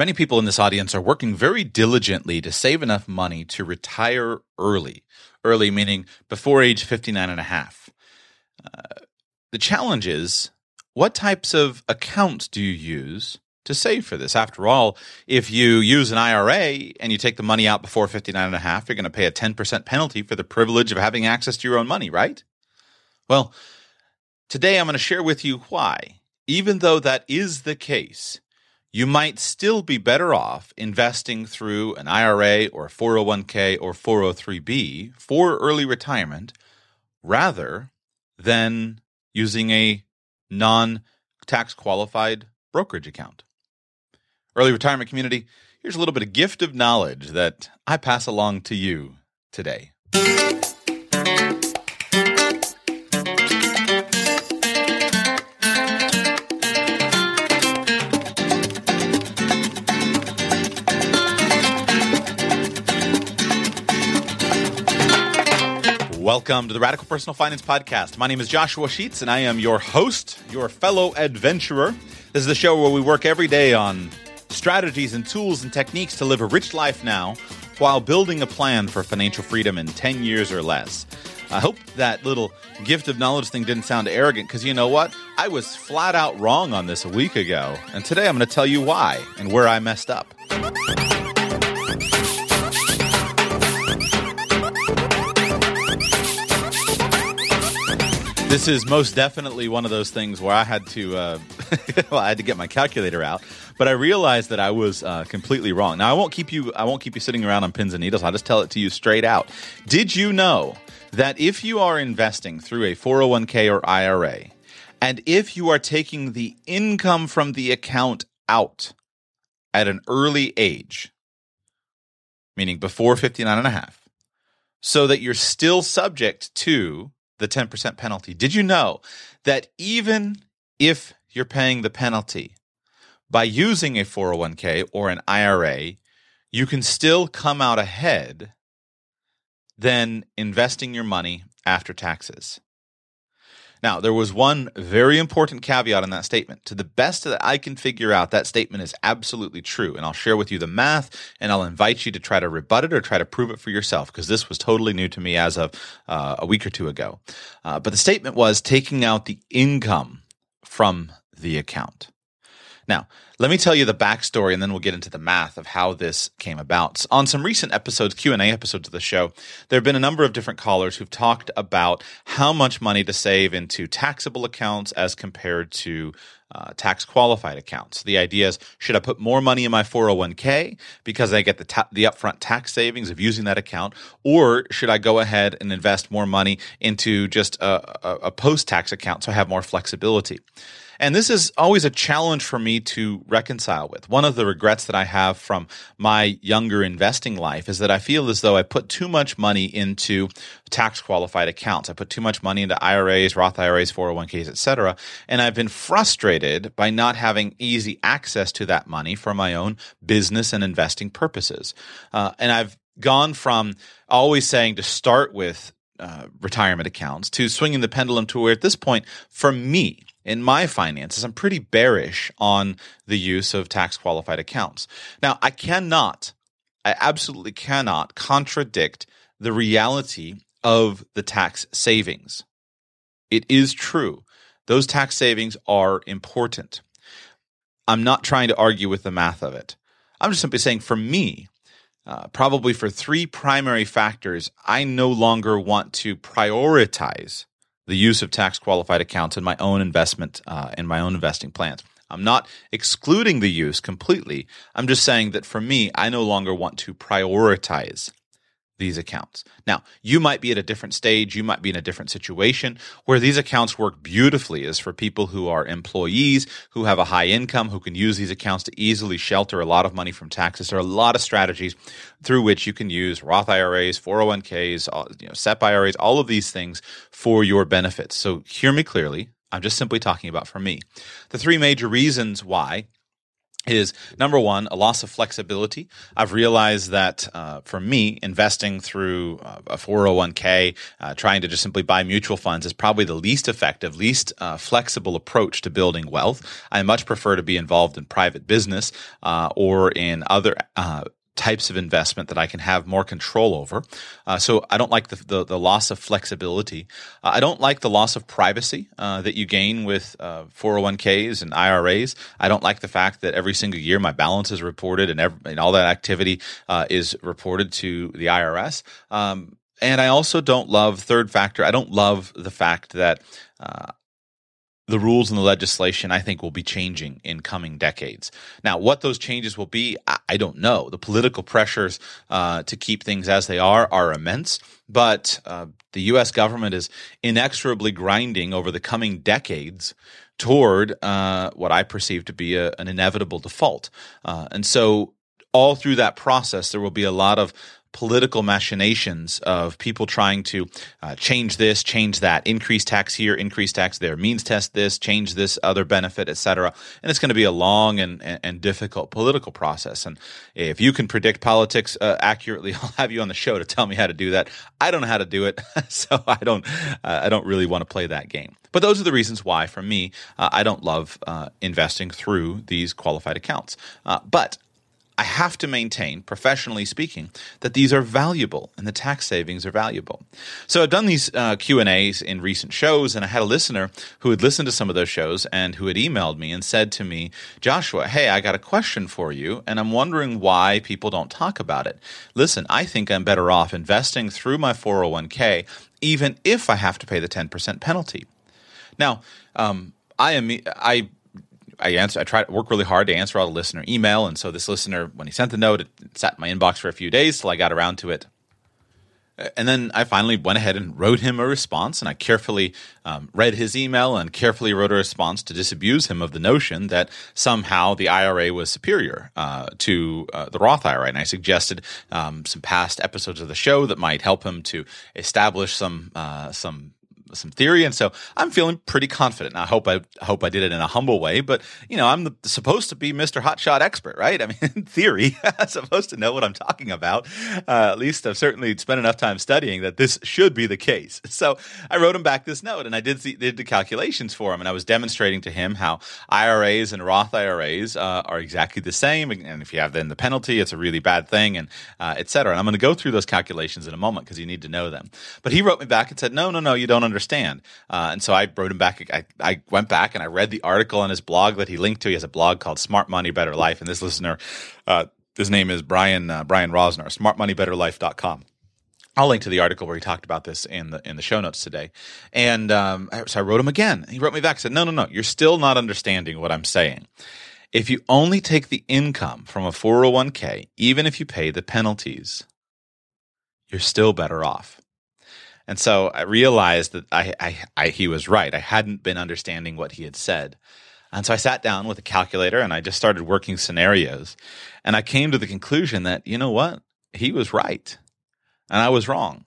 Many people in this audience are working very diligently to save enough money to retire early. Early meaning before age 59 and a half. Uh, the challenge is what types of accounts do you use to save for this? After all, if you use an IRA and you take the money out before 59 and a half, you're going to pay a 10% penalty for the privilege of having access to your own money, right? Well, today I'm going to share with you why, even though that is the case, you might still be better off investing through an IRA or 401k or 403b for early retirement rather than using a non tax qualified brokerage account. Early retirement community, here's a little bit of gift of knowledge that I pass along to you today. Welcome to the Radical Personal Finance Podcast. My name is Joshua Sheets, and I am your host, your fellow adventurer. This is the show where we work every day on strategies and tools and techniques to live a rich life now while building a plan for financial freedom in 10 years or less. I hope that little gift of knowledge thing didn't sound arrogant because you know what? I was flat out wrong on this a week ago. And today I'm going to tell you why and where I messed up. This is most definitely one of those things where I had to, uh, well, I had to get my calculator out, but I realized that I was uh, completely wrong. Now I won't keep you, I won't keep you sitting around on pins and needles. I'll just tell it to you straight out. Did you know that if you are investing through a 401k or IRA, and if you are taking the income from the account out at an early age, meaning before 59 and a half, so that you're still subject to the 10% penalty. Did you know that even if you're paying the penalty by using a 401k or an IRA, you can still come out ahead than investing your money after taxes? Now, there was one very important caveat in that statement. To the best that I can figure out, that statement is absolutely true. And I'll share with you the math and I'll invite you to try to rebut it or try to prove it for yourself because this was totally new to me as of uh, a week or two ago. Uh, but the statement was taking out the income from the account. Now, let me tell you the backstory, and then we'll get into the math of how this came about. On some recent episodes, Q and A episodes of the show, there have been a number of different callers who've talked about how much money to save into taxable accounts as compared to uh, tax qualified accounts. The idea is, should I put more money in my 401k because I get the ta- the upfront tax savings of using that account, or should I go ahead and invest more money into just a, a, a post tax account so I have more flexibility? And this is always a challenge for me to reconcile with. One of the regrets that I have from my younger investing life is that I feel as though I put too much money into tax qualified accounts. I put too much money into IRAs, Roth IRAs, 401ks, etc. And I've been frustrated by not having easy access to that money for my own business and investing purposes. Uh, and I've gone from always saying to start with uh, retirement accounts to swinging the pendulum to where at this point, for me, in my finances, I'm pretty bearish on the use of tax qualified accounts. Now, I cannot, I absolutely cannot contradict the reality of the tax savings. It is true. Those tax savings are important. I'm not trying to argue with the math of it. I'm just simply saying for me, uh, probably for three primary factors, I no longer want to prioritize the use of tax qualified accounts in my own investment uh, in my own investing plans. I'm not excluding the use completely. I'm just saying that for me, I no longer want to prioritize these accounts. Now, you might be at a different stage, you might be in a different situation where these accounts work beautifully is for people who are employees, who have a high income, who can use these accounts to easily shelter a lot of money from taxes. There are a lot of strategies through which you can use Roth IRAs, 401ks, you know, SEP IRAs, all of these things for your benefits. So hear me clearly. I'm just simply talking about for me. The three major reasons why is number one, a loss of flexibility. I've realized that uh, for me, investing through uh, a 401k, uh, trying to just simply buy mutual funds is probably the least effective, least uh, flexible approach to building wealth. I much prefer to be involved in private business uh, or in other uh, types of investment that I can have more control over. Uh, so I don't like the, the, the loss of flexibility. Uh, I don't like the loss of privacy uh, that you gain with 401ks uh, and IRAs. I don't like the fact that every single year my balance is reported and, every, and all that activity uh, is reported to the IRS. Um, and I also don't love third factor. I don't love the fact that uh, the rules and the legislation I think will be changing in coming decades. Now, what those changes will be, don't know. The political pressures uh, to keep things as they are are immense, but uh, the U.S. government is inexorably grinding over the coming decades toward uh, what I perceive to be a, an inevitable default. Uh, and so, all through that process, there will be a lot of political machinations of people trying to uh, change this, change that, increase tax here, increase tax there, means test this, change this other benefit, etc. And it's going to be a long and, and, and, difficult political process. And if you can predict politics uh, accurately, I'll have you on the show to tell me how to do that. I don't know how to do it, so I don't uh, I don't really want to play that game. But those are the reasons why, for me, uh, I don't love uh, investing through these qualified accounts. Uh, but I have to maintain, professionally speaking, that these are valuable and the tax savings are valuable. So I've done these uh, Q and A's in recent shows, and I had a listener who had listened to some of those shows and who had emailed me and said to me, "Joshua, hey, I got a question for you, and I'm wondering why people don't talk about it. Listen, I think I'm better off investing through my 401k, even if I have to pay the 10% penalty." Now, um, I am I I answer, I try to work really hard to answer all the listener email. And so this listener, when he sent the note, it sat in my inbox for a few days till I got around to it. And then I finally went ahead and wrote him a response, and I carefully um, read his email and carefully wrote a response to disabuse him of the notion that somehow the IRA was superior uh, to uh, the Roth IRA. And I suggested um, some past episodes of the show that might help him to establish some uh, some some theory, and so I'm feeling pretty confident. I hope I, hope I did it in a humble way, but you know, I'm the, supposed to be Mr. Hotshot expert, right? I mean, in theory, I'm supposed to know what I'm talking about. Uh, at least I've certainly spent enough time studying that this should be the case. So I wrote him back this note, and I did the, did the calculations for him, and I was demonstrating to him how IRAs and Roth IRAs uh, are exactly the same, and if you have then the penalty, it's a really bad thing, and uh, et cetera. And I'm going to go through those calculations in a moment because you need to know them. But he wrote me back and said, "No, no, no, you don't understand." Understand. Uh, and so I wrote him back. I, I went back and I read the article on his blog that he linked to. He has a blog called Smart Money Better Life. And this listener, uh, his name is Brian uh, Brian Rosner, smartmoneybetterlife.com. I'll link to the article where he talked about this in the in the show notes today. And um, so I wrote him again. He wrote me back and said, "No, no, no, you're still not understanding what I'm saying. If you only take the income from a 401k, even if you pay the penalties, you're still better off." And so I realized that I, I, I, he was right. I hadn't been understanding what he had said. And so I sat down with a calculator and I just started working scenarios. And I came to the conclusion that, you know what? He was right. And I was wrong.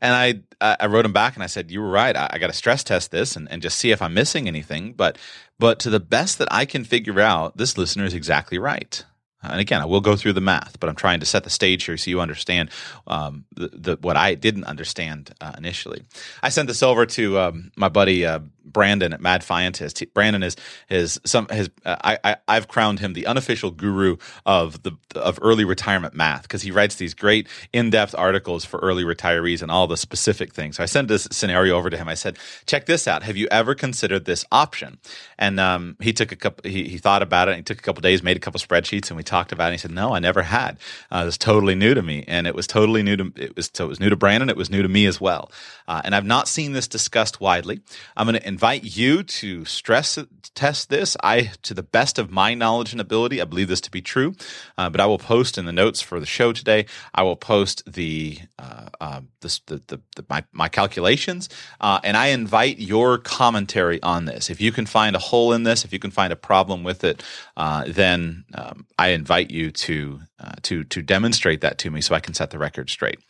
And I, I wrote him back and I said, you were right. I, I got to stress test this and, and just see if I'm missing anything. But, but to the best that I can figure out, this listener is exactly right. And again, I will go through the math, but I'm trying to set the stage here so you understand um, the, the, what I didn't understand uh, initially. I sent this over to um, my buddy uh, Brandon at Mad Fientist. Brandon is is some his uh, I, I have crowned him the unofficial guru of the of early retirement math because he writes these great in depth articles for early retirees and all the specific things. So I sent this scenario over to him. I said, "Check this out. Have you ever considered this option?" And um, he took a couple. He, he thought about it. he took a couple days, made a couple spreadsheets, and we talked about it. And he said, "No, I never had. Uh, it was totally new to me, and it was totally new to it was so it was new to Brandon. It was new to me as well. Uh, and I've not seen this discussed widely. I'm going to invite you to stress test this. I, to the best of my knowledge and ability, I believe this to be true. Uh, but I will post in the notes for the show today. I will post the uh, uh, the, the, the, my my calculations, uh, and I invite your commentary on this. If you can find a hole in this, if you can find a problem with it, uh, then um, I invite you to uh, to to demonstrate that to me so I can set the record straight.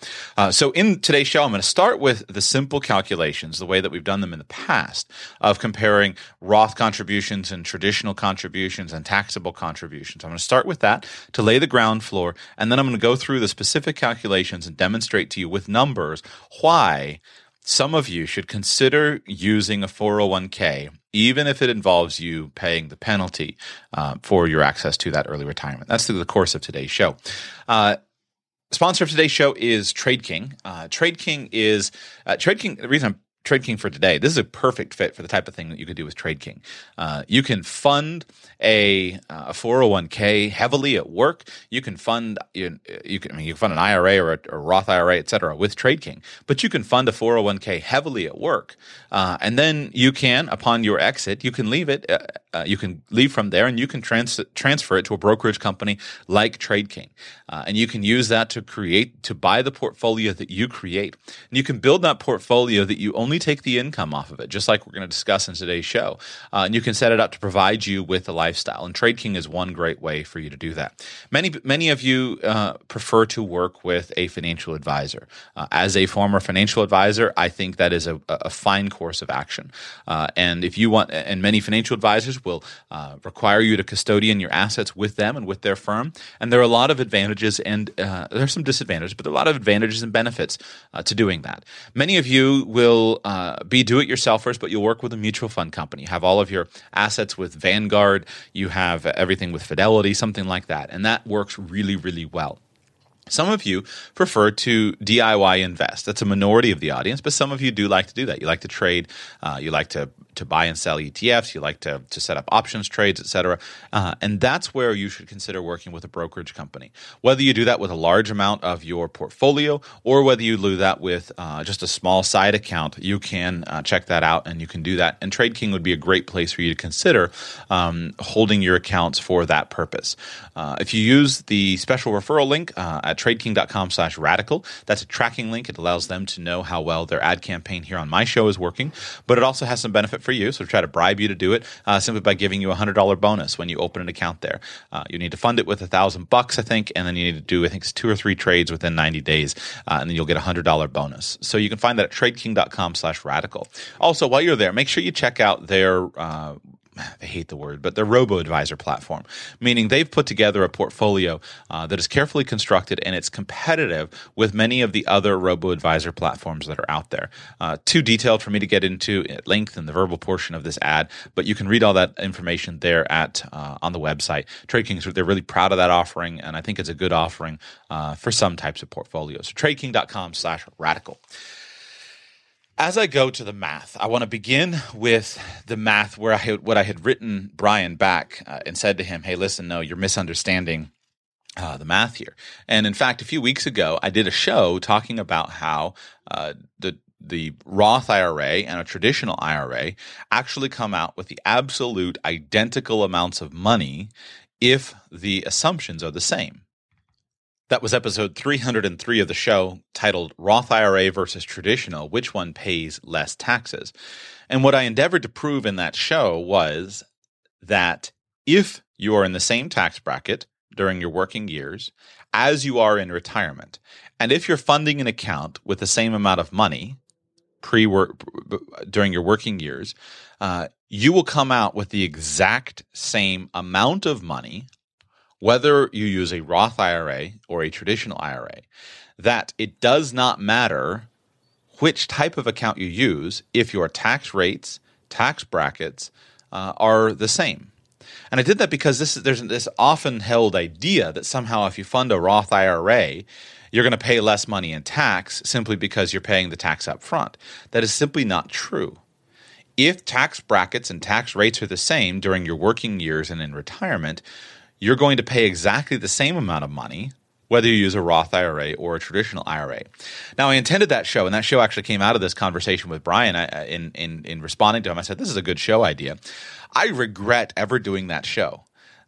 So in today's show, I'm going to start with the simple calculations, the way that we've done them in the past, of comparing Roth contributions and traditional contributions and taxable contributions. I'm going to start with that to lay the ground floor, and then I'm going to go through the specific calculations and demonstrate to you with numbers why some of you should consider using a 401k, even if it involves you paying the penalty uh, for your access to that early retirement. That's through the course of today's show. Uh, sponsor of today's show is Trade King. Uh, Trade King is uh, Trade King. The reason I'm Trade King for today. This is a perfect fit for the type of thing that you could do with Trade King. Uh, you can fund a, uh, a 401k heavily at work. You can fund you, you can I mean you can fund an IRA or a, Roth IRA, et cetera, with Trade King. But you can fund a 401k heavily at work, uh, and then you can, upon your exit, you can leave it. Uh, uh, you can leave from there, and you can trans- transfer it to a brokerage company like Trade King, uh, and you can use that to create to buy the portfolio that you create, and you can build that portfolio that you only take the income off of it, just like we're going to discuss in today's show, and you can set it up to provide you with a lifestyle. And Trade King is one great way for you to do that. Many many of you uh, prefer to work with a financial advisor. Uh, as a former financial advisor, I think that is a, a fine course of action. Uh, and if you want, and many financial advisors will uh, require you to custodian your assets with them and with their firm. And there are a lot of advantages, and uh, there are some disadvantages, but there are a lot of advantages and benefits uh, to doing that. Many of you will be do-it-yourselfers, but you'll work with a mutual fund company. You have all of your assets with Vanguard you have everything with Fidelity, something like that. And that works really, really well. Some of you prefer to DIY invest. That's a minority of the audience, but some of you do like to do that. You like to trade. Uh, you like to to buy and sell ETFs. You like to, to set up options trades, etc. Uh, and that's where you should consider working with a brokerage company. Whether you do that with a large amount of your portfolio or whether you do that with uh, just a small side account, you can uh, check that out and you can do that. And Trade King would be a great place for you to consider um, holding your accounts for that purpose. Uh, if you use the special referral link uh, at tradeking.com slash radical, that's a tracking link. It allows them to know how well their ad campaign here on my show is working, but it also has some benefit for you. So try to bribe you to do it uh, simply by giving you a hundred dollar bonus when you open an account there. Uh, you need to fund it with a thousand bucks, I think, and then you need to do I think it's two or three trades within ninety days, uh, and then you'll get a hundred dollar bonus. So you can find that at TradeKing.com/radical. Also, while you're there, make sure you check out their uh, I hate the word, but their robo advisor platform, meaning they've put together a portfolio uh, that is carefully constructed and it's competitive with many of the other robo advisor platforms that are out there. Uh, too detailed for me to get into at length in the verbal portion of this ad, but you can read all that information there at uh, on the website. TradeKings, they're really proud of that offering, and I think it's a good offering uh, for some types of portfolios. So TradeKing.com slash radical. As I go to the math, I want to begin with the math where I had, what I had written Brian back uh, and said to him, "Hey, listen, no, you're misunderstanding uh, the math here." And in fact, a few weeks ago, I did a show talking about how uh, the the Roth IRA and a traditional IRA actually come out with the absolute identical amounts of money if the assumptions are the same. That was episode 303 of the show titled Roth IRA versus Traditional Which One Pays Less Taxes? And what I endeavored to prove in that show was that if you are in the same tax bracket during your working years as you are in retirement, and if you're funding an account with the same amount of money pre work during your working years, uh, you will come out with the exact same amount of money whether you use a Roth IRA or a traditional IRA, that it does not matter which type of account you use if your tax rates, tax brackets uh, are the same. And I did that because this there's this often held idea that somehow if you fund a Roth IRA, you're going to pay less money in tax simply because you're paying the tax up front. That is simply not true. If tax brackets and tax rates are the same during your working years and in retirement, you're going to pay exactly the same amount of money whether you use a Roth IRA or a traditional IRA. Now, I intended that show, and that show actually came out of this conversation with Brian. I, in, in, in responding to him, I said, This is a good show idea. I regret ever doing that show.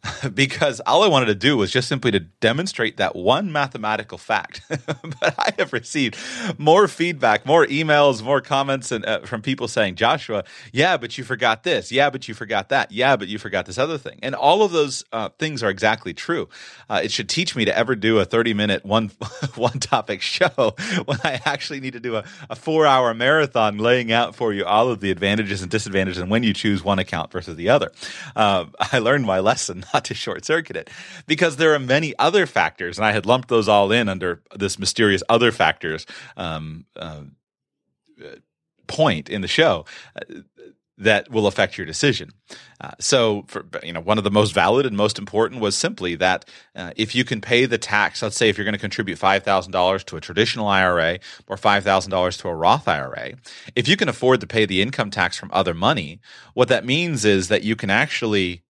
because all I wanted to do was just simply to demonstrate that one mathematical fact. but I have received more feedback, more emails, more comments and, uh, from people saying, Joshua, yeah, but you forgot this. Yeah, but you forgot that. Yeah, but you forgot this other thing. And all of those uh, things are exactly true. Uh, it should teach me to ever do a 30 minute one, one topic show when I actually need to do a, a four hour marathon laying out for you all of the advantages and disadvantages and when you choose one account versus the other. Uh, I learned my lesson not to short circuit it because there are many other factors, and I had lumped those all in under this mysterious other factors um, uh, point in the show. Uh, that will affect your decision. Uh, so, for, you know, one of the most valid and most important was simply that uh, if you can pay the tax, let's say if you're going to contribute five thousand dollars to a traditional IRA or five thousand dollars to a Roth IRA, if you can afford to pay the income tax from other money, what that means is that you can actually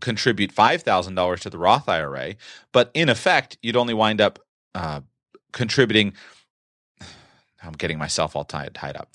contribute $5,000 to the Roth IRA, but in effect, you'd only wind up uh, contributing. I'm getting myself all tied, tied up.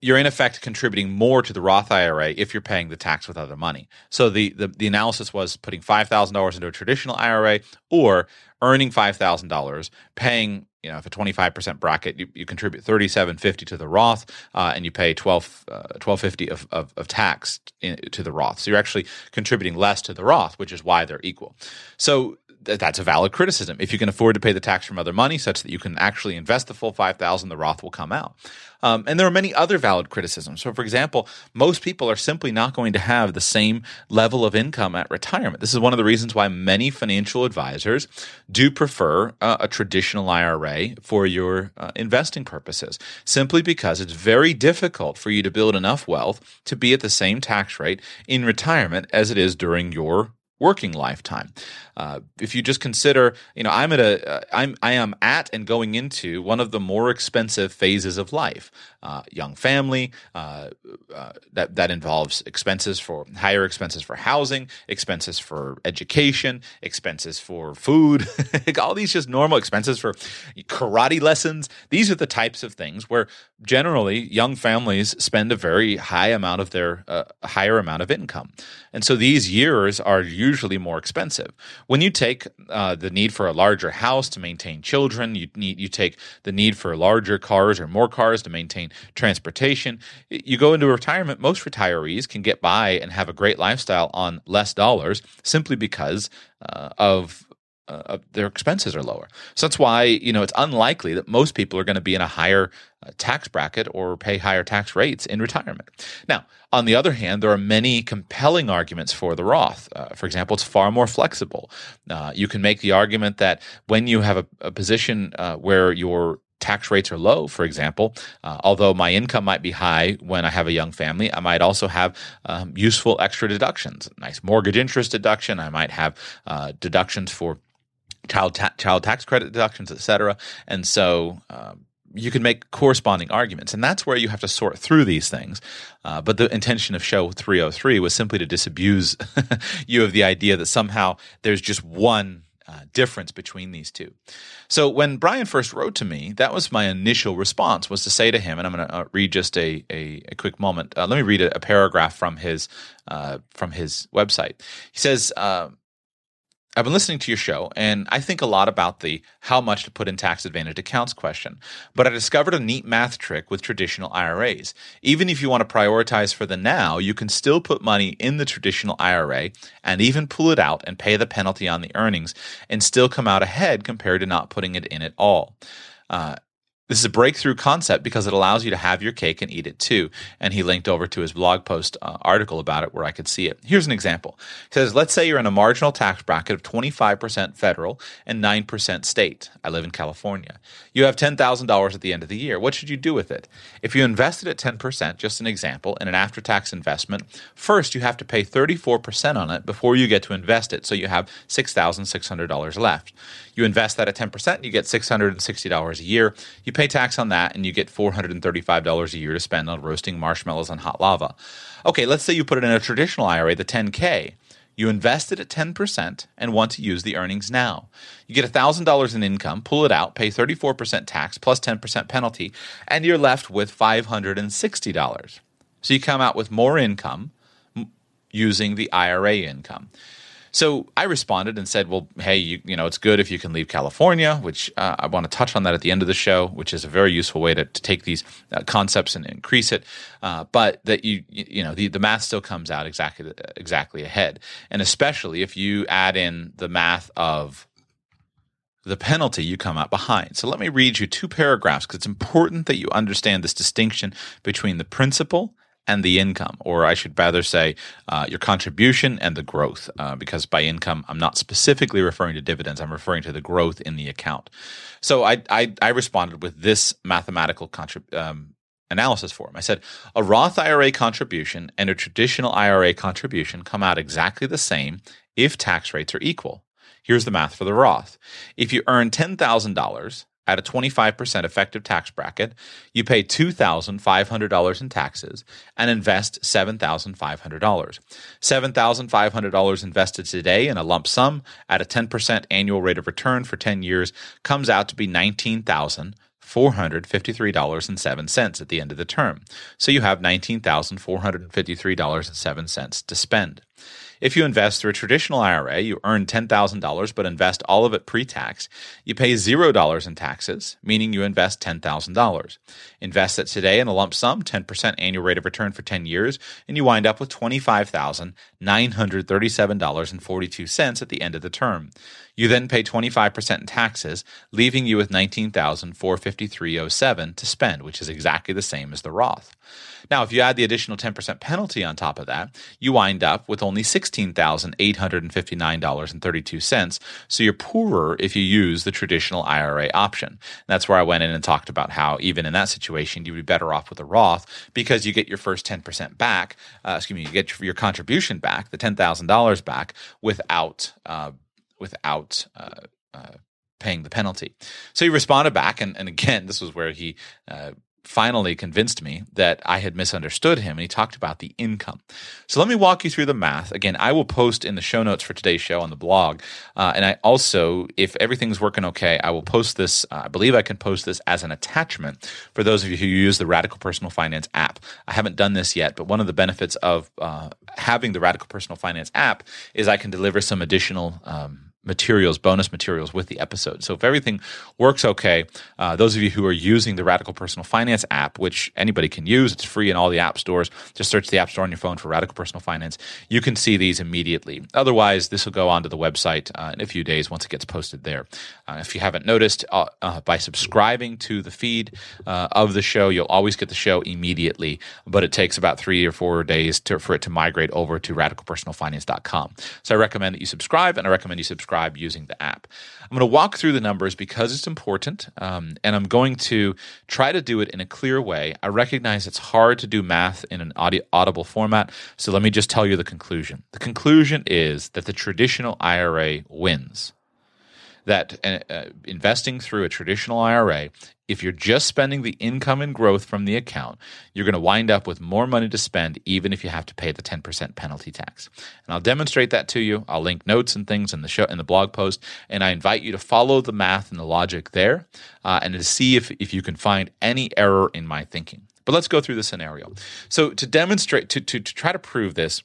You're in effect contributing more to the Roth IRA if you're paying the tax with other money. So the the, the analysis was putting five thousand dollars into a traditional IRA or earning five thousand dollars, paying you know, if a 25% bracket, you, you contribute 3750 to the Roth uh, and you pay 12, uh, 1250 of, of, of tax in, to the Roth. So you're actually contributing less to the Roth, which is why they're equal. So that's a valid criticism. If you can afford to pay the tax from other money such that you can actually invest the full 5000 the Roth will come out. Um, and there are many other valid criticisms. So, for example, most people are simply not going to have the same level of income at retirement. This is one of the reasons why many financial advisors do prefer uh, a traditional IRA for your uh, investing purposes, simply because it's very difficult for you to build enough wealth to be at the same tax rate in retirement as it is during your working lifetime. Uh, if you just consider, you know, I'm at a, uh, I'm, I am at and going into one of the more expensive phases of life. Uh, young family, uh, uh, that that involves expenses for higher expenses for housing, expenses for education, expenses for food, all these just normal expenses for karate lessons. These are the types of things where generally young families spend a very high amount of their uh, higher amount of income, and so these years are usually more expensive when you take uh, the need for a larger house to maintain children, you need you take the need for larger cars or more cars to maintain transportation. You go into retirement. Most retirees can get by and have a great lifestyle on less dollars simply because uh, of uh, their expenses are lower. So that's why you know it's unlikely that most people are going to be in a higher uh, tax bracket or pay higher tax rates in retirement. Now, on the other hand, there are many compelling arguments for the Roth. Uh, for example, it's far more flexible. Uh, you can make the argument that when you have a, a position uh, where your tax rates are low, for example, uh, although my income might be high when I have a young family, I might also have um, useful extra deductions. Nice mortgage interest deduction. I might have uh, deductions for child ta- child tax credit deductions, et cetera. And so um, you can make corresponding arguments. And that's where you have to sort through these things. Uh, but the intention of show 303 was simply to disabuse you of the idea that somehow there's just one uh, difference between these two. So when Brian first wrote to me, that was my initial response was to say to him, and I'm going to uh, read just a, a, a quick moment. Uh, let me read a, a paragraph from his uh, from his website. He says, uh, I've been listening to your show, and I think a lot about the how much to put in tax advantage accounts question. But I discovered a neat math trick with traditional IRAs. Even if you want to prioritize for the now, you can still put money in the traditional IRA and even pull it out and pay the penalty on the earnings and still come out ahead compared to not putting it in at all. Uh, this is a breakthrough concept because it allows you to have your cake and eat it too. And he linked over to his blog post uh, article about it where I could see it. Here's an example. He says, let's say you're in a marginal tax bracket of 25% federal and 9% state. I live in California. You have $10,000 at the end of the year. What should you do with it? If you invested at 10%, just an example, in an after tax investment, first you have to pay 34% on it before you get to invest it. So you have $6,600 left. You invest that at 10%, you get $660 a year. You pay tax on that, and you get $435 a year to spend on roasting marshmallows on hot lava. Okay, let's say you put it in a traditional IRA, the 10K. You invest it at 10% and want to use the earnings now. You get $1,000 in income, pull it out, pay 34% tax plus 10% penalty, and you're left with $560. So you come out with more income using the IRA income. So I responded and said, "Well, hey, you, you know, it's good if you can leave California, which uh, I want to touch on that at the end of the show, which is a very useful way to, to take these uh, concepts and increase it. Uh, but that you, you know, the, the math still comes out exactly exactly ahead, and especially if you add in the math of the penalty, you come out behind. So let me read you two paragraphs because it's important that you understand this distinction between the principal and the income, or I should rather say uh, your contribution and the growth, uh, because by income, I'm not specifically referring to dividends, I'm referring to the growth in the account. So I, I, I responded with this mathematical contrib- um, analysis for him. I said, a Roth IRA contribution and a traditional IRA contribution come out exactly the same if tax rates are equal. Here's the math for the Roth. If you earn $10,000 at a 25% effective tax bracket, you pay $2,500 in taxes and invest $7,500. $7,500 invested today in a lump sum at a 10% annual rate of return for 10 years comes out to be 19,000 $453.07 at the end of the term. So you have $19,453.07 to spend. If you invest through a traditional IRA, you earn $10,000 but invest all of it pre tax. You pay $0 in taxes, meaning you invest $10,000. Invest it today in a lump sum, 10% annual rate of return for 10 years, and you wind up with $25,937.42 at the end of the term. You then pay 25% in taxes, leaving you with $19,453.07 to spend, which is exactly the same as the Roth. Now, if you add the additional 10% penalty on top of that, you wind up with only $16,859.32. So you're poorer if you use the traditional IRA option. That's where I went in and talked about how, even in that situation, you'd be better off with a Roth because you get your first 10% back, uh, excuse me, you get your contribution back, the $10,000 back, without, uh, without, uh, uh, paying the penalty. So he responded back, and, and again, this was where he uh, finally convinced me that I had misunderstood him, and he talked about the income. So let me walk you through the math. Again, I will post in the show notes for today's show on the blog, uh, and I also, if everything's working okay, I will post this. Uh, I believe I can post this as an attachment for those of you who use the Radical Personal Finance app. I haven't done this yet, but one of the benefits of uh, having the Radical Personal Finance app is I can deliver some additional. Um, materials, bonus materials with the episode. So if everything works okay, uh, those of you who are using the Radical Personal Finance app, which anybody can use, it's free in all the app stores. Just search the app store on your phone for Radical Personal Finance. You can see these immediately. Otherwise, this will go onto the website uh, in a few days once it gets posted there. Uh, if you haven't noticed, uh, uh, by subscribing to the feed uh, of the show, you'll always get the show immediately, but it takes about three or four days to, for it to migrate over to radicalpersonalfinance.com. So I recommend that you subscribe, and I recommend you subscribe subscribe using the app. I'm going to walk through the numbers because it's important, um, and I'm going to try to do it in a clear way. I recognize it's hard to do math in an audible format, so let me just tell you the conclusion. The conclusion is that the traditional IRA wins that uh, uh, investing through a traditional IRA, if you're just spending the income and growth from the account, you're going to wind up with more money to spend, even if you have to pay the 10% penalty tax. And I'll demonstrate that to you. I'll link notes and things in the show in the blog post, and I invite you to follow the math and the logic there, uh, and to see if if you can find any error in my thinking. But let's go through the scenario. So to demonstrate, to, to, to try to prove this,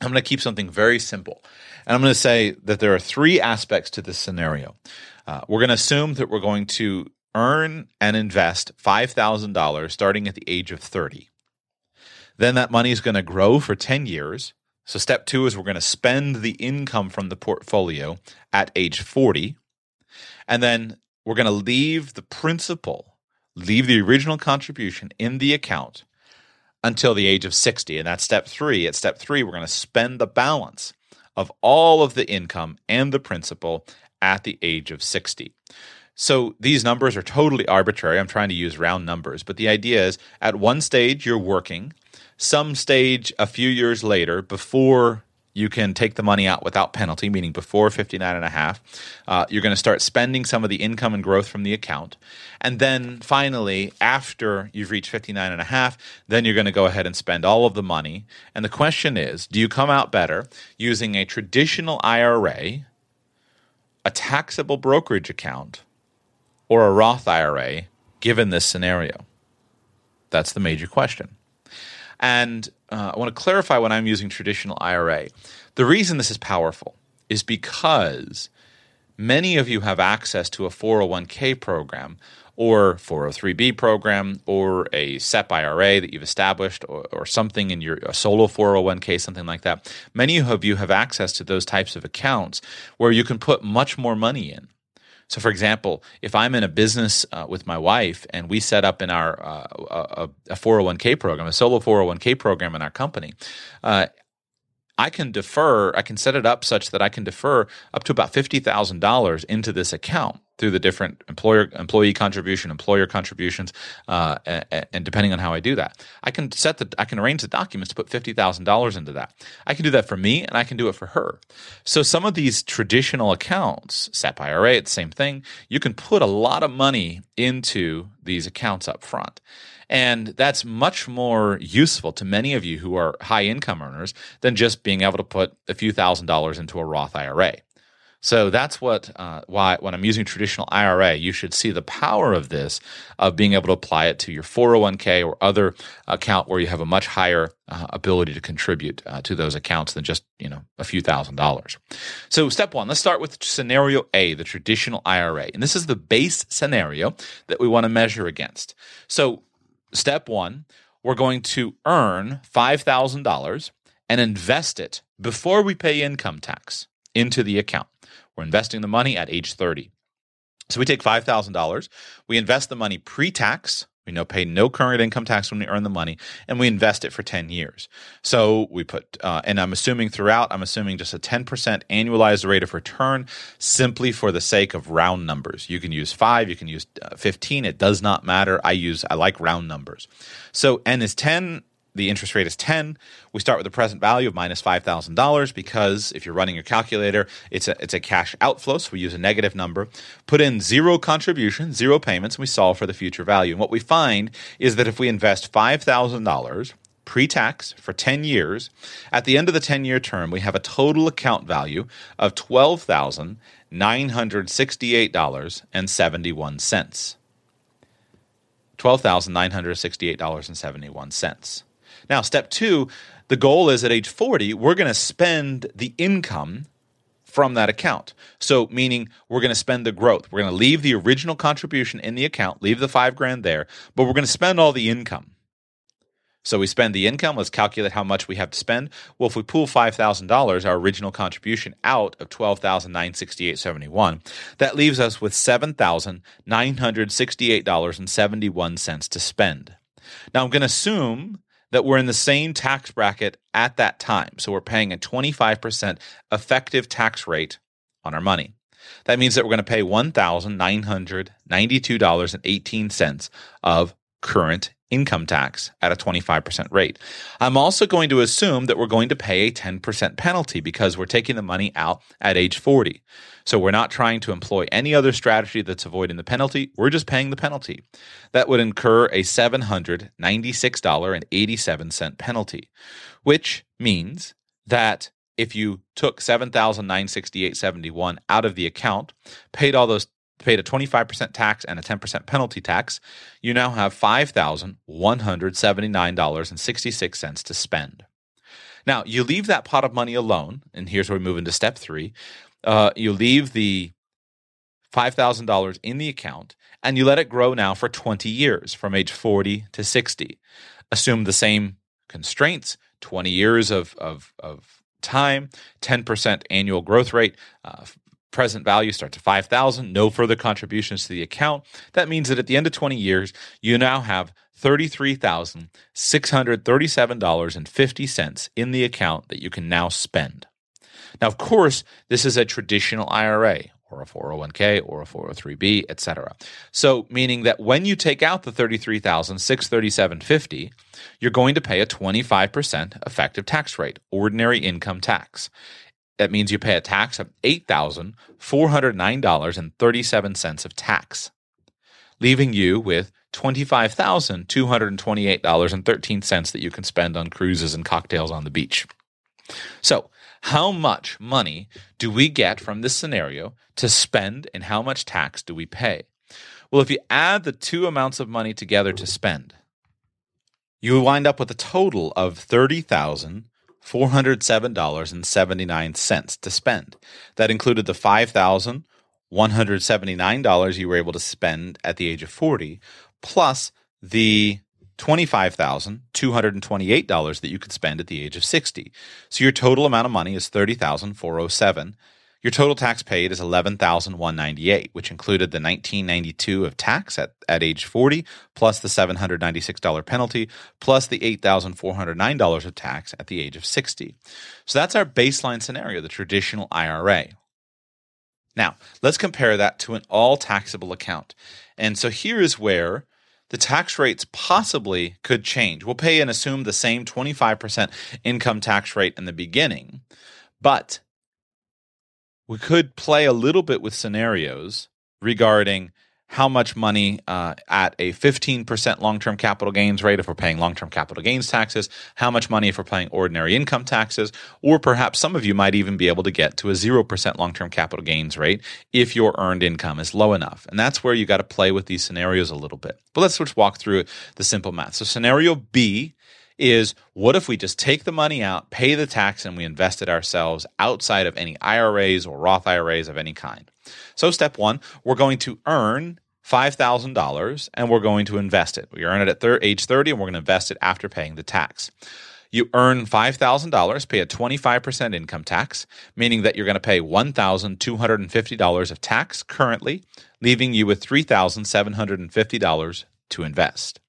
I'm going to keep something very simple. And I'm going to say that there are three aspects to this scenario. Uh, we're going to assume that we're going to earn and invest $5,000 starting at the age of 30. Then that money is going to grow for 10 years. So, step two is we're going to spend the income from the portfolio at age 40. And then we're going to leave the principal, leave the original contribution in the account until the age of 60. And that's step three. At step three, we're going to spend the balance of all of the income and the principal at the age of 60. So these numbers are totally arbitrary. I'm trying to use round numbers, but the idea is at one stage you're working, some stage a few years later before you can take the money out without penalty, meaning before 59 and a half. Uh, you're going to start spending some of the income and growth from the account. And then finally, after you've reached 59 and a half, then you're going to go ahead and spend all of the money. And the question is, do you come out better using a traditional IRA, a taxable brokerage account, or a Roth IRA given this scenario? That's the major question. And uh, I want to clarify when I'm using traditional IRA. The reason this is powerful is because many of you have access to a 401k program or 403b program or a SEP IRA that you've established or, or something in your solo 401k, something like that. Many of you have access to those types of accounts where you can put much more money in. So, for example, if I'm in a business uh, with my wife and we set up in our uh, a, a, 401k program, a solo 401k program in our company, uh, I can defer, I can set it up such that I can defer up to about $50,000 into this account through the different employer employee contribution, employer contributions, uh, and, and, depending on how I do that, I can set the I can arrange the documents to put fifty thousand dollars into that. I can do that for me, and I can do it for her. So some of these traditional accounts, SEP IRA, it's the same thing. You can put a lot of money into these accounts up front. And that's much more useful to many of you who are high income earners than just being able to put a few thousand dollars into a Roth IRA. So that's what uh, why when I'm using traditional IRA, you should see the power of this of being able to apply it to your 401k or other account where you have a much higher uh, ability to contribute uh, to those accounts than just you know a few thousand dollars. So step one, let's start with scenario A, the traditional IRA, and this is the base scenario that we want to measure against. So step one, we're going to earn $5,000 and invest it before we pay income tax into the account. We're investing the money at age 30. So we take $5,000, we invest the money pre tax we know pay no current income tax when we earn the money, and we invest it for 10 years. So we put, uh, and I'm assuming throughout, I'm assuming just a 10% annualized rate of return simply for the sake of round numbers. You can use five, you can use uh, 15. It does not matter. I use, I like round numbers. So N is 10 the interest rate is 10. We start with the present value of minus $5,000 because if you're running your calculator, it's a, it's a cash outflow. So we use a negative number. Put in zero contribution, zero payments, and we solve for the future value. And what we find is that if we invest $5,000 pre tax for 10 years, at the end of the 10 year term, we have a total account value of $12,968.71. $12,968.71. Now, step two, the goal is at age 40, we're going to spend the income from that account. So, meaning we're going to spend the growth. We're going to leave the original contribution in the account, leave the five grand there, but we're going to spend all the income. So we spend the income. Let's calculate how much we have to spend. Well, if we pull five thousand dollars, our original contribution out of twelve thousand nine sixty eight seventy one, that leaves us with seven thousand nine hundred sixty eight dollars and seventy one cents to spend. Now I'm going to assume that we're in the same tax bracket at that time. So we're paying a 25% effective tax rate on our money. That means that we're going to pay $1,992.18 of current income tax at a 25% rate. I'm also going to assume that we're going to pay a 10% penalty because we're taking the money out at age 40. So we're not trying to employ any other strategy that's avoiding the penalty. We're just paying the penalty. That would incur a $796.87 penalty, which means that if you took 7968.71 out of the account, paid all those paid a 25% tax and a 10% penalty tax, you now have $5,179.66 to spend. Now, you leave that pot of money alone, and here's where we move into step three. Uh, you leave the $5,000 in the account and you let it grow now for 20 years from age 40 to 60. Assume the same constraints 20 years of, of, of time, 10% annual growth rate, uh, present value starts at 5000 no further contributions to the account that means that at the end of 20 years you now have $33,637.50 in the account that you can now spend. Now of course this is a traditional IRA or a 401k or a 403b etc so meaning that when you take out the 33,637.50 you're going to pay a 25% effective tax rate ordinary income tax that means you pay a tax of $8,409.37 of tax, leaving you with $25,228.13 that you can spend on cruises and cocktails on the beach. So, how much money do we get from this scenario to spend and how much tax do we pay? Well, if you add the two amounts of money together to spend, you wind up with a total of 30,000 $407.79 to spend. That included the $5,179 you were able to spend at the age of 40, plus the $25,228 that you could spend at the age of 60. So your total amount of money is $30,407. Your total tax paid is $11,198, which included the 1992 of tax at, at age 40, plus the $796 penalty, plus the $8,409 of tax at the age of 60. So that's our baseline scenario, the traditional IRA. Now, let's compare that to an all taxable account. And so here is where the tax rates possibly could change. We'll pay and assume the same 25% income tax rate in the beginning, but we could play a little bit with scenarios regarding how much money uh, at a 15% long term capital gains rate if we're paying long term capital gains taxes, how much money if we're paying ordinary income taxes, or perhaps some of you might even be able to get to a 0% long term capital gains rate if your earned income is low enough. And that's where you got to play with these scenarios a little bit. But let's just walk through the simple math. So, scenario B is what if we just take the money out, pay the tax, and we invest it ourselves outside of any IRAs or Roth IRAs of any kind? So, step one, we're going to earn $5,000 and we're going to invest it. We earn it at thir- age 30 and we're going to invest it after paying the tax. You earn $5,000, pay a 25% income tax, meaning that you're going to pay $1,250 of tax currently, leaving you with $3,750 to invest.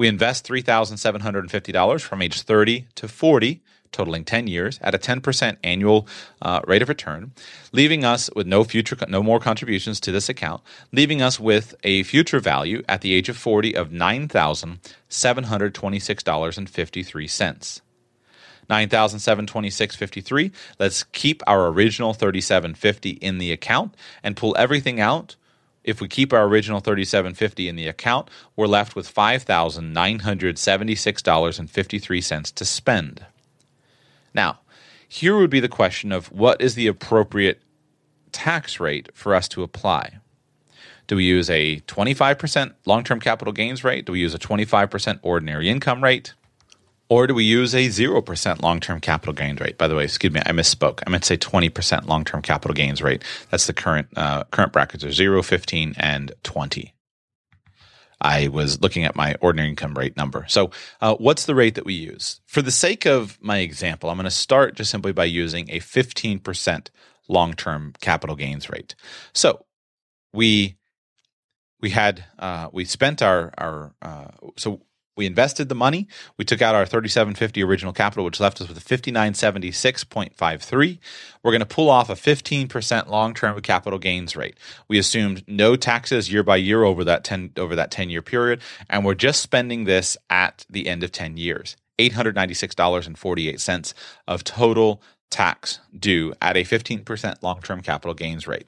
We invest $3,750 from age 30 to 40, totaling 10 years, at a 10% annual uh, rate of return, leaving us with no future, no more contributions to this account, leaving us with a future value at the age of 40 of $9,726.53. 9726.53 let's keep our original 3750 in the account and pull everything out if we keep our original 3750 in the account, we're left with $5,976.53 to spend. Now, here would be the question of what is the appropriate tax rate for us to apply? Do we use a 25% long term capital gains rate? Do we use a 25% ordinary income rate? Or do we use a 0% long term capital gains rate? By the way, excuse me, I misspoke. I meant to say 20% long term capital gains rate. That's the current, uh, current brackets are 0, 15, and 20. I was looking at my ordinary income rate number. So, uh, what's the rate that we use? For the sake of my example, I'm going to start just simply by using a 15% long term capital gains rate. So, we we had uh, we spent our our uh, so we invested the money. We took out our 3750 original capital, which left us with a 5976.53. We're going to pull off a 15% long-term capital gains rate. We assumed no taxes year by year over that 10 over that 10-year period, and we're just spending this at the end of 10 years. $896.48 of total tax due at a 15% long-term capital gains rate.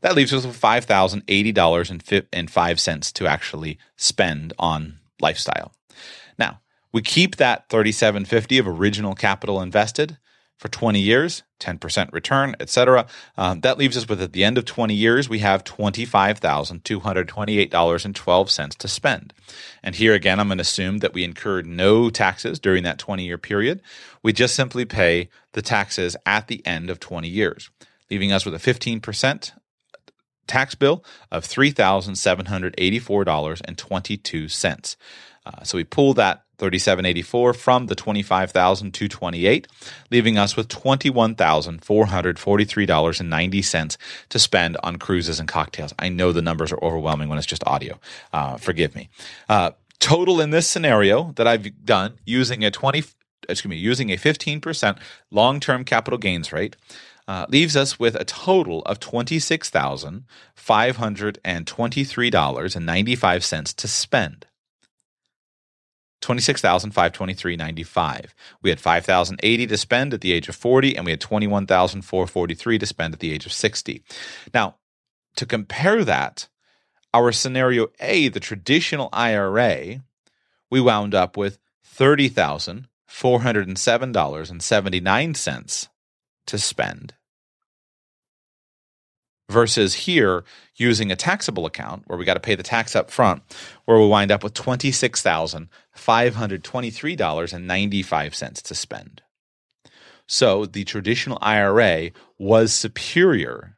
That leaves us with $5,080.05 to actually spend on lifestyle. Now, we keep that 3750 of original capital invested for 20 years, 10% return, etc. Um, that leaves us with at the end of 20 years, we have $25,228.12 to spend. And here again, I'm going to assume that we incurred no taxes during that 20 year period. We just simply pay the taxes at the end of 20 years, leaving us with a 15% tax bill of $3,784.22. Uh, so we pull that 3784 from the 25,228, leaving us with $21,443.90 to spend on cruises and cocktails. I know the numbers are overwhelming when it's just audio. Uh, forgive me. Uh, total in this scenario that I've done using a 20 excuse me, using a 15% long-term capital gains rate uh, leaves us with a total of $26,523.95 to spend. 26,523.95. We had 5,080 to spend at the age of 40 and we had 21,443 to spend at the age of 60. Now, to compare that, our scenario A, the traditional IRA, we wound up with $30,407.79 to spend versus here using a taxable account where we got to pay the tax up front, where we wind up with $26,523.95 to spend. So the traditional IRA was superior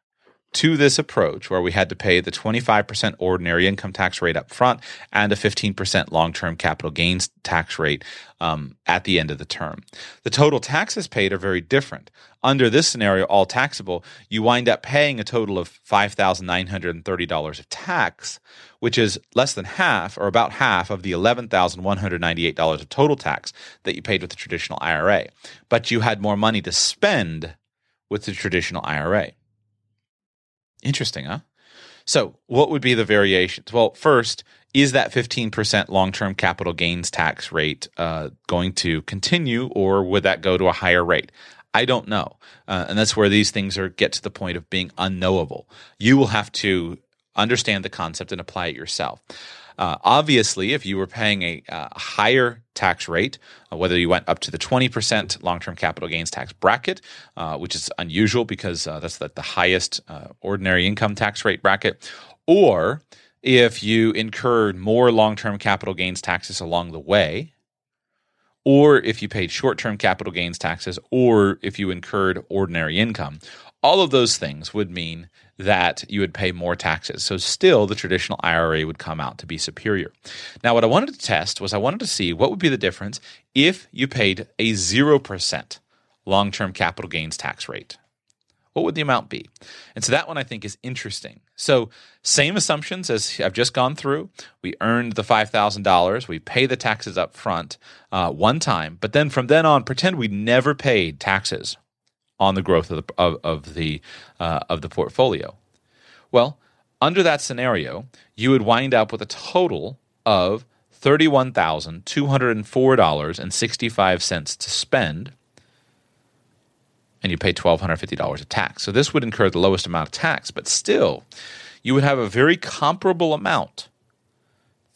to this approach where we had to pay the 25% ordinary income tax rate up front and a 15% long term capital gains tax rate um, at the end of the term. The total taxes paid are very different. Under this scenario, all taxable, you wind up paying a total of $5,930 of tax, which is less than half or about half of the $11,198 of total tax that you paid with the traditional IRA. But you had more money to spend with the traditional IRA. Interesting, huh? So, what would be the variations? Well, first, is that 15% long term capital gains tax rate uh, going to continue, or would that go to a higher rate? I don't know. Uh, and that's where these things are get to the point of being unknowable. You will have to understand the concept and apply it yourself. Uh, obviously, if you were paying a, a higher tax rate, uh, whether you went up to the 20% long term capital gains tax bracket, uh, which is unusual because uh, that's the, the highest uh, ordinary income tax rate bracket, or if you incurred more long term capital gains taxes along the way, or if you paid short term capital gains taxes, or if you incurred ordinary income, all of those things would mean that you would pay more taxes. So, still, the traditional IRA would come out to be superior. Now, what I wanted to test was I wanted to see what would be the difference if you paid a 0% long term capital gains tax rate. What would the amount be? And so that one I think is interesting. So, same assumptions as I've just gone through. We earned the $5,000. We pay the taxes up front uh, one time, but then from then on, pretend we never paid taxes on the growth of the, of, of the, uh, of the portfolio. Well, under that scenario, you would wind up with a total of $31,204.65 to spend, and you pay $1,250 of tax. So this would incur the lowest amount of tax, but still, you would have a very comparable amount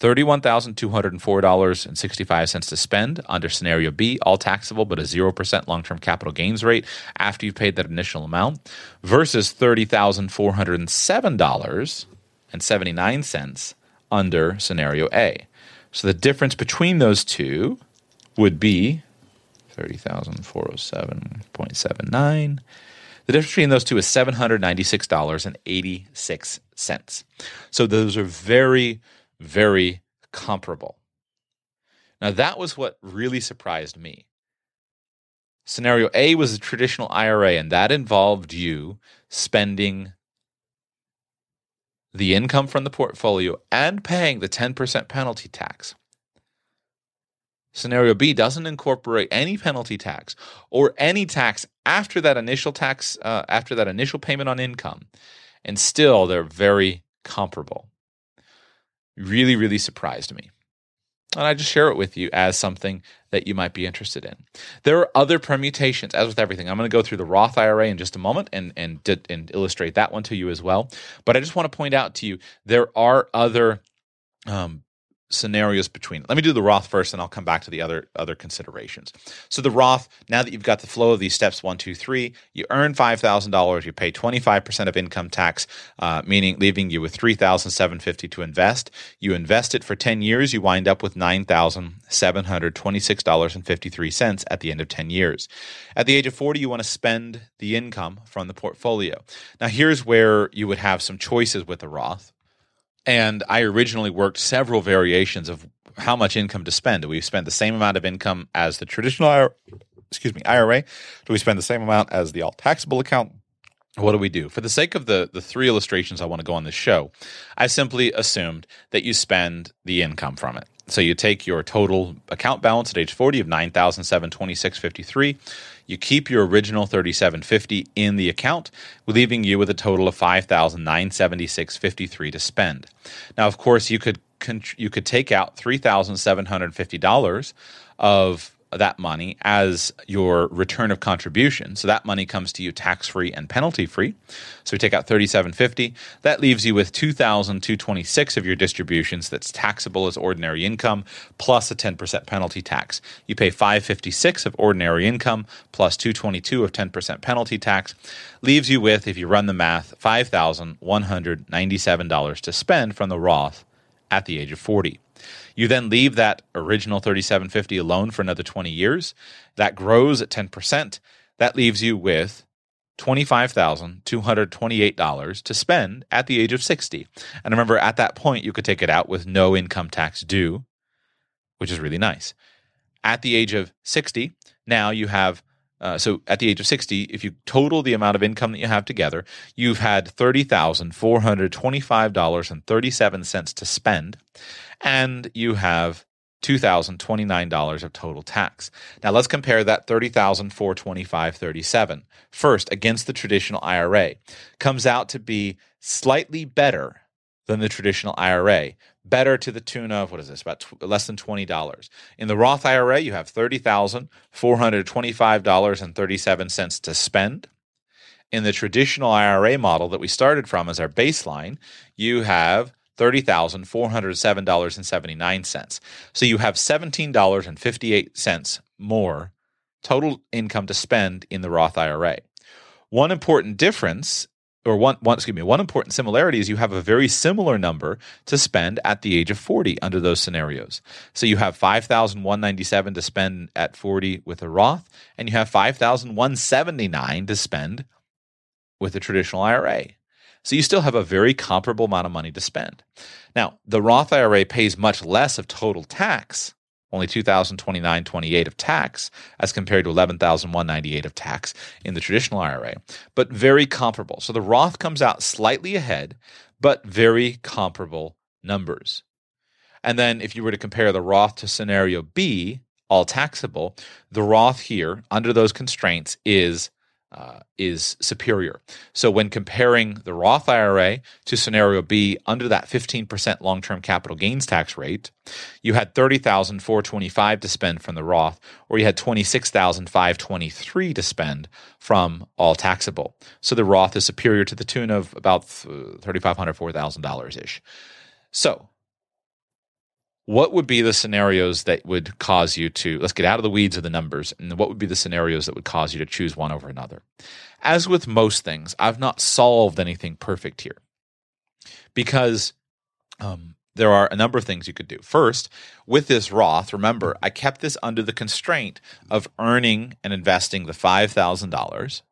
$31,204.65 to spend under scenario B, all taxable but a 0% long term capital gains rate after you've paid that initial amount, versus $30,407.79 under scenario A. So the difference between those two would be 30,407.79. The difference between those two is $796.86. So those are very very comparable. Now, that was what really surprised me. Scenario A was a traditional IRA, and that involved you spending the income from the portfolio and paying the 10% penalty tax. Scenario B doesn't incorporate any penalty tax or any tax after that initial tax, uh, after that initial payment on income, and still they're very comparable really, really surprised me. And I just share it with you as something that you might be interested in. There are other permutations, as with everything. I'm going to go through the Roth IRA in just a moment and and and illustrate that one to you as well. But I just want to point out to you there are other um, scenarios between. Let me do the Roth first, and I'll come back to the other other considerations. So the Roth, now that you've got the flow of these steps one, two, three, you earn five thousand dollars, you pay twenty five percent of income tax, uh, meaning leaving you with three thousand seven fifty to invest. You invest it for ten years, you wind up with nine thousand seven hundred twenty six dollars and fifty three cents at the end of ten years. At the age of forty, you want to spend the income from the portfolio. Now here's where you would have some choices with the Roth and I originally worked several variations of how much income to spend. Do we spend the same amount of income as the traditional IRA? Excuse me, IRA? Do we spend the same amount as the all taxable account? What do we do? For the sake of the, the three illustrations I want to go on this show, I simply assumed that you spend the income from it. So you take your total account balance at age 40 of 9,726.53. You keep your original 3750 in the account, leaving you with a total of 5,976.53 to spend. Now, of course, you could you could take out $3,750 of that money as your return of contribution. So that money comes to you tax free and penalty free. So we take out 3750. That leaves you with 2226 of your distributions that's taxable as ordinary income plus a 10% penalty tax. You pay 556 of ordinary income plus 222 of 10% penalty tax. Leaves you with if you run the math $5,197 to spend from the Roth at the age of 40. You then leave that original 3750 alone for another 20 years. That grows at 10%, That leaves you with $25,228 to spend at the age of 60. And remember, at that point, you could take it out with no income tax due, which is really nice. At the age of 60, now you have uh, so at the age of 60, if you total the amount of income that you have together, you've had $30,425.37 to spend, and you have $2,029 of total tax. Now let's compare that $30,425.37. First, against the traditional IRA, comes out to be slightly better than the traditional IRA. Better to the tune of what is this? About less than twenty dollars. In the Roth IRA, you have thirty thousand four hundred twenty-five dollars and thirty-seven cents to spend. In the traditional IRA model that we started from as our baseline, you have $30,407.79. So you have $17.58 more total income to spend in the Roth IRA. One important difference or one, one excuse me one important similarity is you have a very similar number to spend at the age of 40 under those scenarios so you have 5197 to spend at 40 with a roth and you have 5179 to spend with a traditional ira so you still have a very comparable amount of money to spend. Now, the Roth IRA pays much less of total tax, only 2029.28 of tax as compared to 11,198 of tax in the traditional IRA, but very comparable. So the Roth comes out slightly ahead, but very comparable numbers. And then if you were to compare the Roth to scenario B, all taxable, the Roth here under those constraints is uh, is superior. So when comparing the Roth IRA to scenario B under that 15% long-term capital gains tax rate, you had 30,425 to spend from the Roth or you had 26,523 to spend from all taxable. So the Roth is superior to the tune of about $3,500 $4,000 ish. So what would be the scenarios that would cause you to let's get out of the weeds of the numbers and what would be the scenarios that would cause you to choose one over another? As with most things i've not solved anything perfect here. Because um, there are a number of things you could do. First with this roth remember i kept this under the constraint of earning and investing the $5000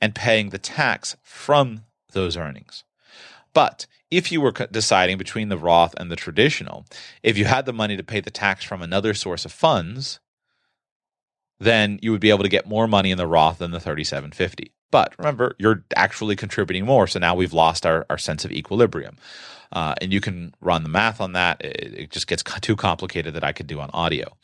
and paying the tax from those earnings. But if you were deciding between the Roth and the traditional, if you had the money to pay the tax from another source of funds, then you would be able to get more money in the Roth than the 3750. But remember, you're actually contributing more. So now we've lost our, our sense of equilibrium. Uh, and you can run the math on that. It, it just gets too complicated that I could do on audio.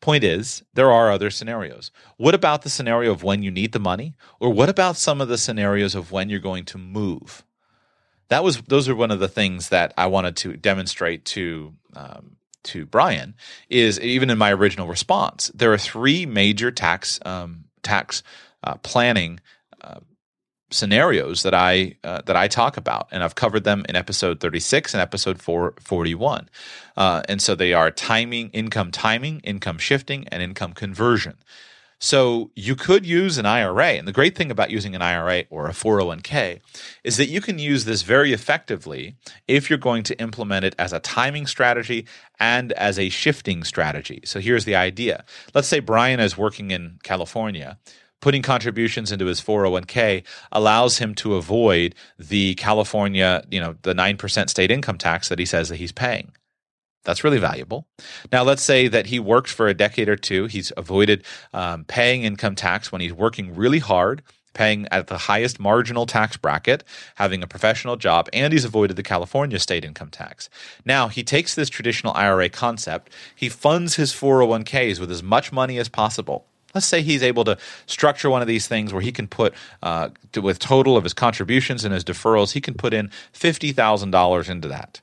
Point is, there are other scenarios. What about the scenario of when you need the money? Or what about some of the scenarios of when you're going to move? That was those are one of the things that I wanted to demonstrate to um, to Brian is even in my original response there are three major tax um, tax uh, planning uh, scenarios that I uh, that I talk about, and I've covered them in episode 36 and episode 441. Uh, and so they are timing, income timing, income shifting, and income conversion. So you could use an IRA. And the great thing about using an IRA or a 401k is that you can use this very effectively if you're going to implement it as a timing strategy and as a shifting strategy. So here's the idea. Let's say Brian is working in California putting contributions into his 401k allows him to avoid the California, you know, the 9% state income tax that he says that he's paying. That's really valuable. Now, let's say that he worked for a decade or two. He's avoided um, paying income tax when he's working really hard, paying at the highest marginal tax bracket, having a professional job, and he's avoided the California state income tax. Now, he takes this traditional IRA concept, he funds his 401ks with as much money as possible. Let's say he's able to structure one of these things where he can put, uh, with total of his contributions and his deferrals, he can put in $50,000 into that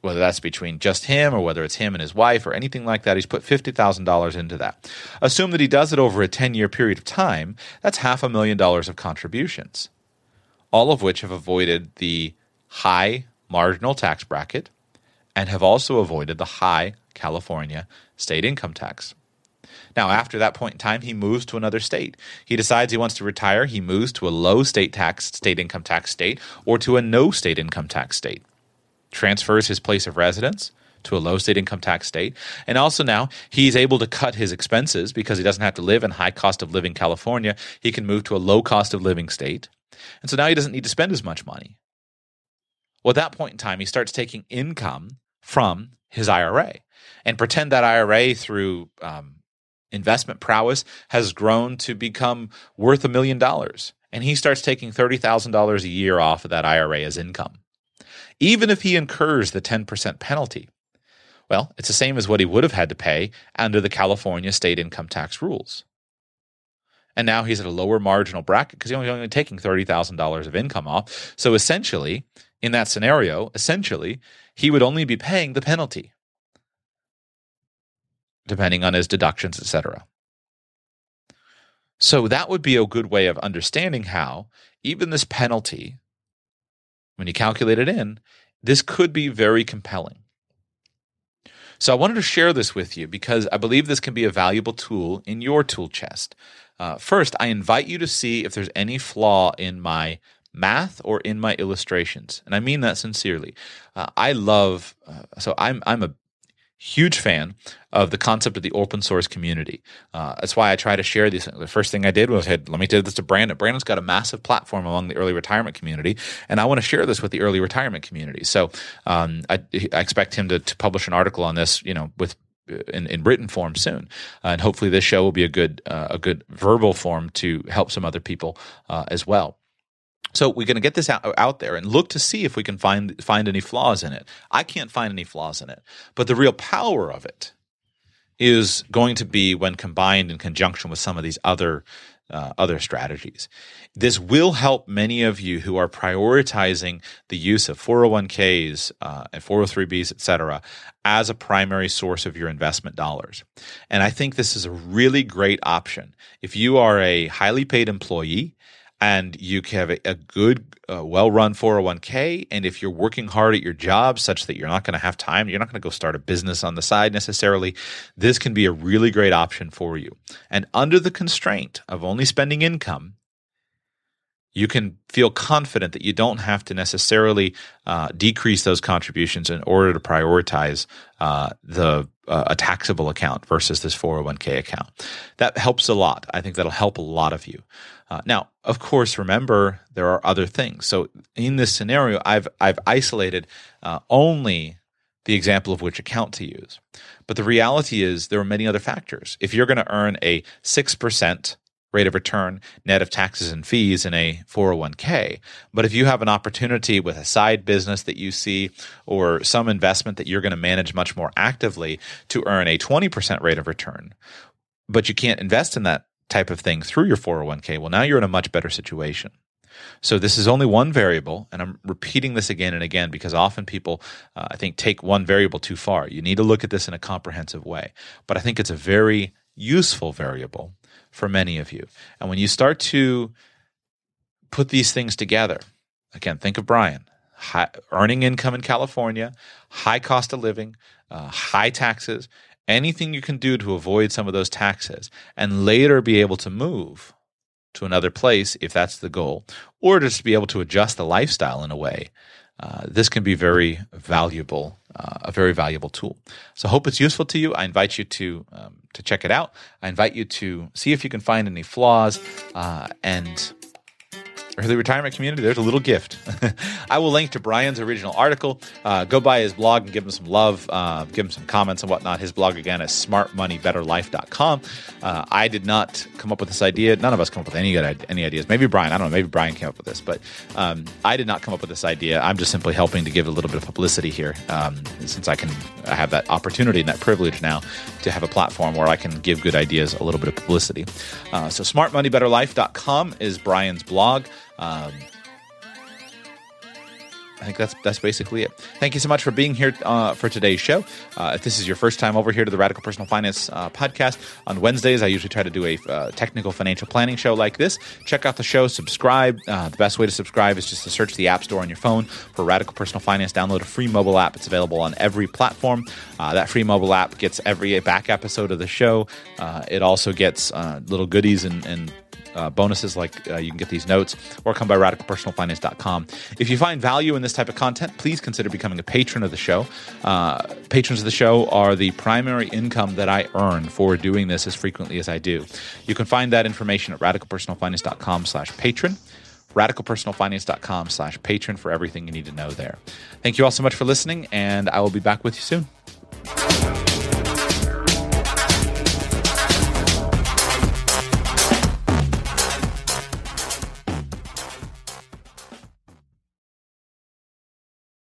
whether that's between just him or whether it's him and his wife or anything like that. He's put $50,000 into that. Assume that he does it over a 10 year period of time. That's half a million dollars of contributions, all of which have avoided the high marginal tax bracket and have also avoided the high California state income tax. Now, after that point in time, he moves to another state. He decides he wants to retire. He moves to a low state tax, state income tax state, or to a no state income tax state transfers his place of residence to a low state income tax state. And also now he's able to cut his expenses because he doesn't have to live in high cost of living California. He can move to a low cost of living state. And so now he doesn't need to spend as much money. Well, at that point in time, he starts taking income from his IRA and pretend that IRA through um, investment prowess has grown to become worth a million dollars. And he starts taking $30,000 a year off of that IRA as income. Even if he incurs the 10% penalty, well, it's the same as what he would have had to pay under the California state income tax rules. And now he's at a lower marginal bracket because he's only, taking $30,000 of income off. So essentially, in that scenario, essentially, he would only be paying the penalty, depending on his deductions, etc. So that would be a good way of understanding how even this penalty, when you calculate it in, this could be very compelling. So I wanted to share this with you because I believe this can be a valuable tool in your tool chest. Uh, first, I invite you to see if there's any flaw in my math or in my illustrations, and I mean that sincerely. Uh, I love uh, so I'm I'm a huge fan of the concept of the open source community. Uh, that's why I try to share these. The first thing I did was, hey, let me do this to Brandon. Brandon's got a massive platform among the early retirement community, and I want to share this with the early retirement community. So um, I, I, expect him to, to publish an article on this, you know, with in, in written form soon, uh, and hopefully this show will be a good uh, a good verbal form to help some other people uh, as well. So we're going to get this out, out there and look to see if we can find find any flaws in it. I can't find any flaws in it, but the real power of it is going to be when combined in conjunction with some of these other uh, other strategies. This will help many of you who are prioritizing the use of 401ks uh, and 403bs, et cetera, as a primary source of your investment dollars. And I think this is a really great option. If you are a highly paid employee and you have a, a good, uh, well run 401k. And if you're working hard at your job such that you're not going to have time, you're not going to go start a business on the side necessarily, this can be a really great option for you. And under the constraint of only spending income, you can feel confident that you don't have to necessarily uh, decrease those contributions in order to prioritize uh, the uh, a taxable account versus this 401k account. That helps a lot. I think that'll help a lot of you. Uh, now, of course, remember there are other things. So in this scenario, I've I've isolated uh, only the example of which account to use. But the reality is there are many other factors. If you're going to earn a six percent rate of return net of taxes and fees in a 401k. But if you have an opportunity with a side business that you see or some investment that you're going to manage much more actively to earn a 20% rate of return, but you can't invest in that type of thing through your 401k, well, now you're in a much better situation. So this is only one variable, and I'm repeating this again and again because often people, uh, I think, take one variable too far. You need to look at this in a comprehensive way. But I think it's a very useful variable for many of you. And when you start to put these things together, again, think of Brian. High, earning income in California, high cost of living, uh, high taxes, anything you can do to avoid some of those taxes, and later be able to move to another place if that's the goal, or just be able to adjust the lifestyle in a way. Uh, this can be very valuable, uh, a very valuable tool. So, hope it's useful to you. I invite you to um, to check it out. I invite you to see if you can find any flaws uh, and the retirement community, there's a little gift. I will link to Brian's original article. Uh, go by his blog and give him some love, uh, give him some comments and whatnot. His blog again is smartmoneybetterlife.com. Uh, I did not come up with this idea. None of us come up with any good any ideas. Maybe Brian. I don't know. Maybe Brian came up with this, but um, I did not come up with this idea. I'm just simply helping to give a little bit of publicity here, um, since I can I have that opportunity and that privilege now to have a platform where I can give good ideas a little bit of publicity. Uh, so smartmoneybetterlife.com is Brian's blog. Um, I think that's that's basically it. Thank you so much for being here uh, for today's show. Uh, if this is your first time over here to the Radical Personal Finance uh, podcast, on Wednesdays I usually try to do a uh, technical financial planning show like this. Check out the show, subscribe. Uh, the best way to subscribe is just to search the App Store on your phone for Radical Personal Finance. Download a free mobile app. It's available on every platform. Uh, that free mobile app gets every back episode of the show. it also gets little goodies and, and uh, bonuses like uh, you can get these notes or come by radicalpersonalfinance.com. If you find value in this type of content, please consider becoming a patron of the show. Uh, patrons of the show are the primary income that I earn for doing this as frequently as I do. You can find that information at radicalpersonalfinance.com slash patron radicalpersonalfinance.com slash patron for everything you need to know there. Thank you all so much for listening, and I will be back with you soon.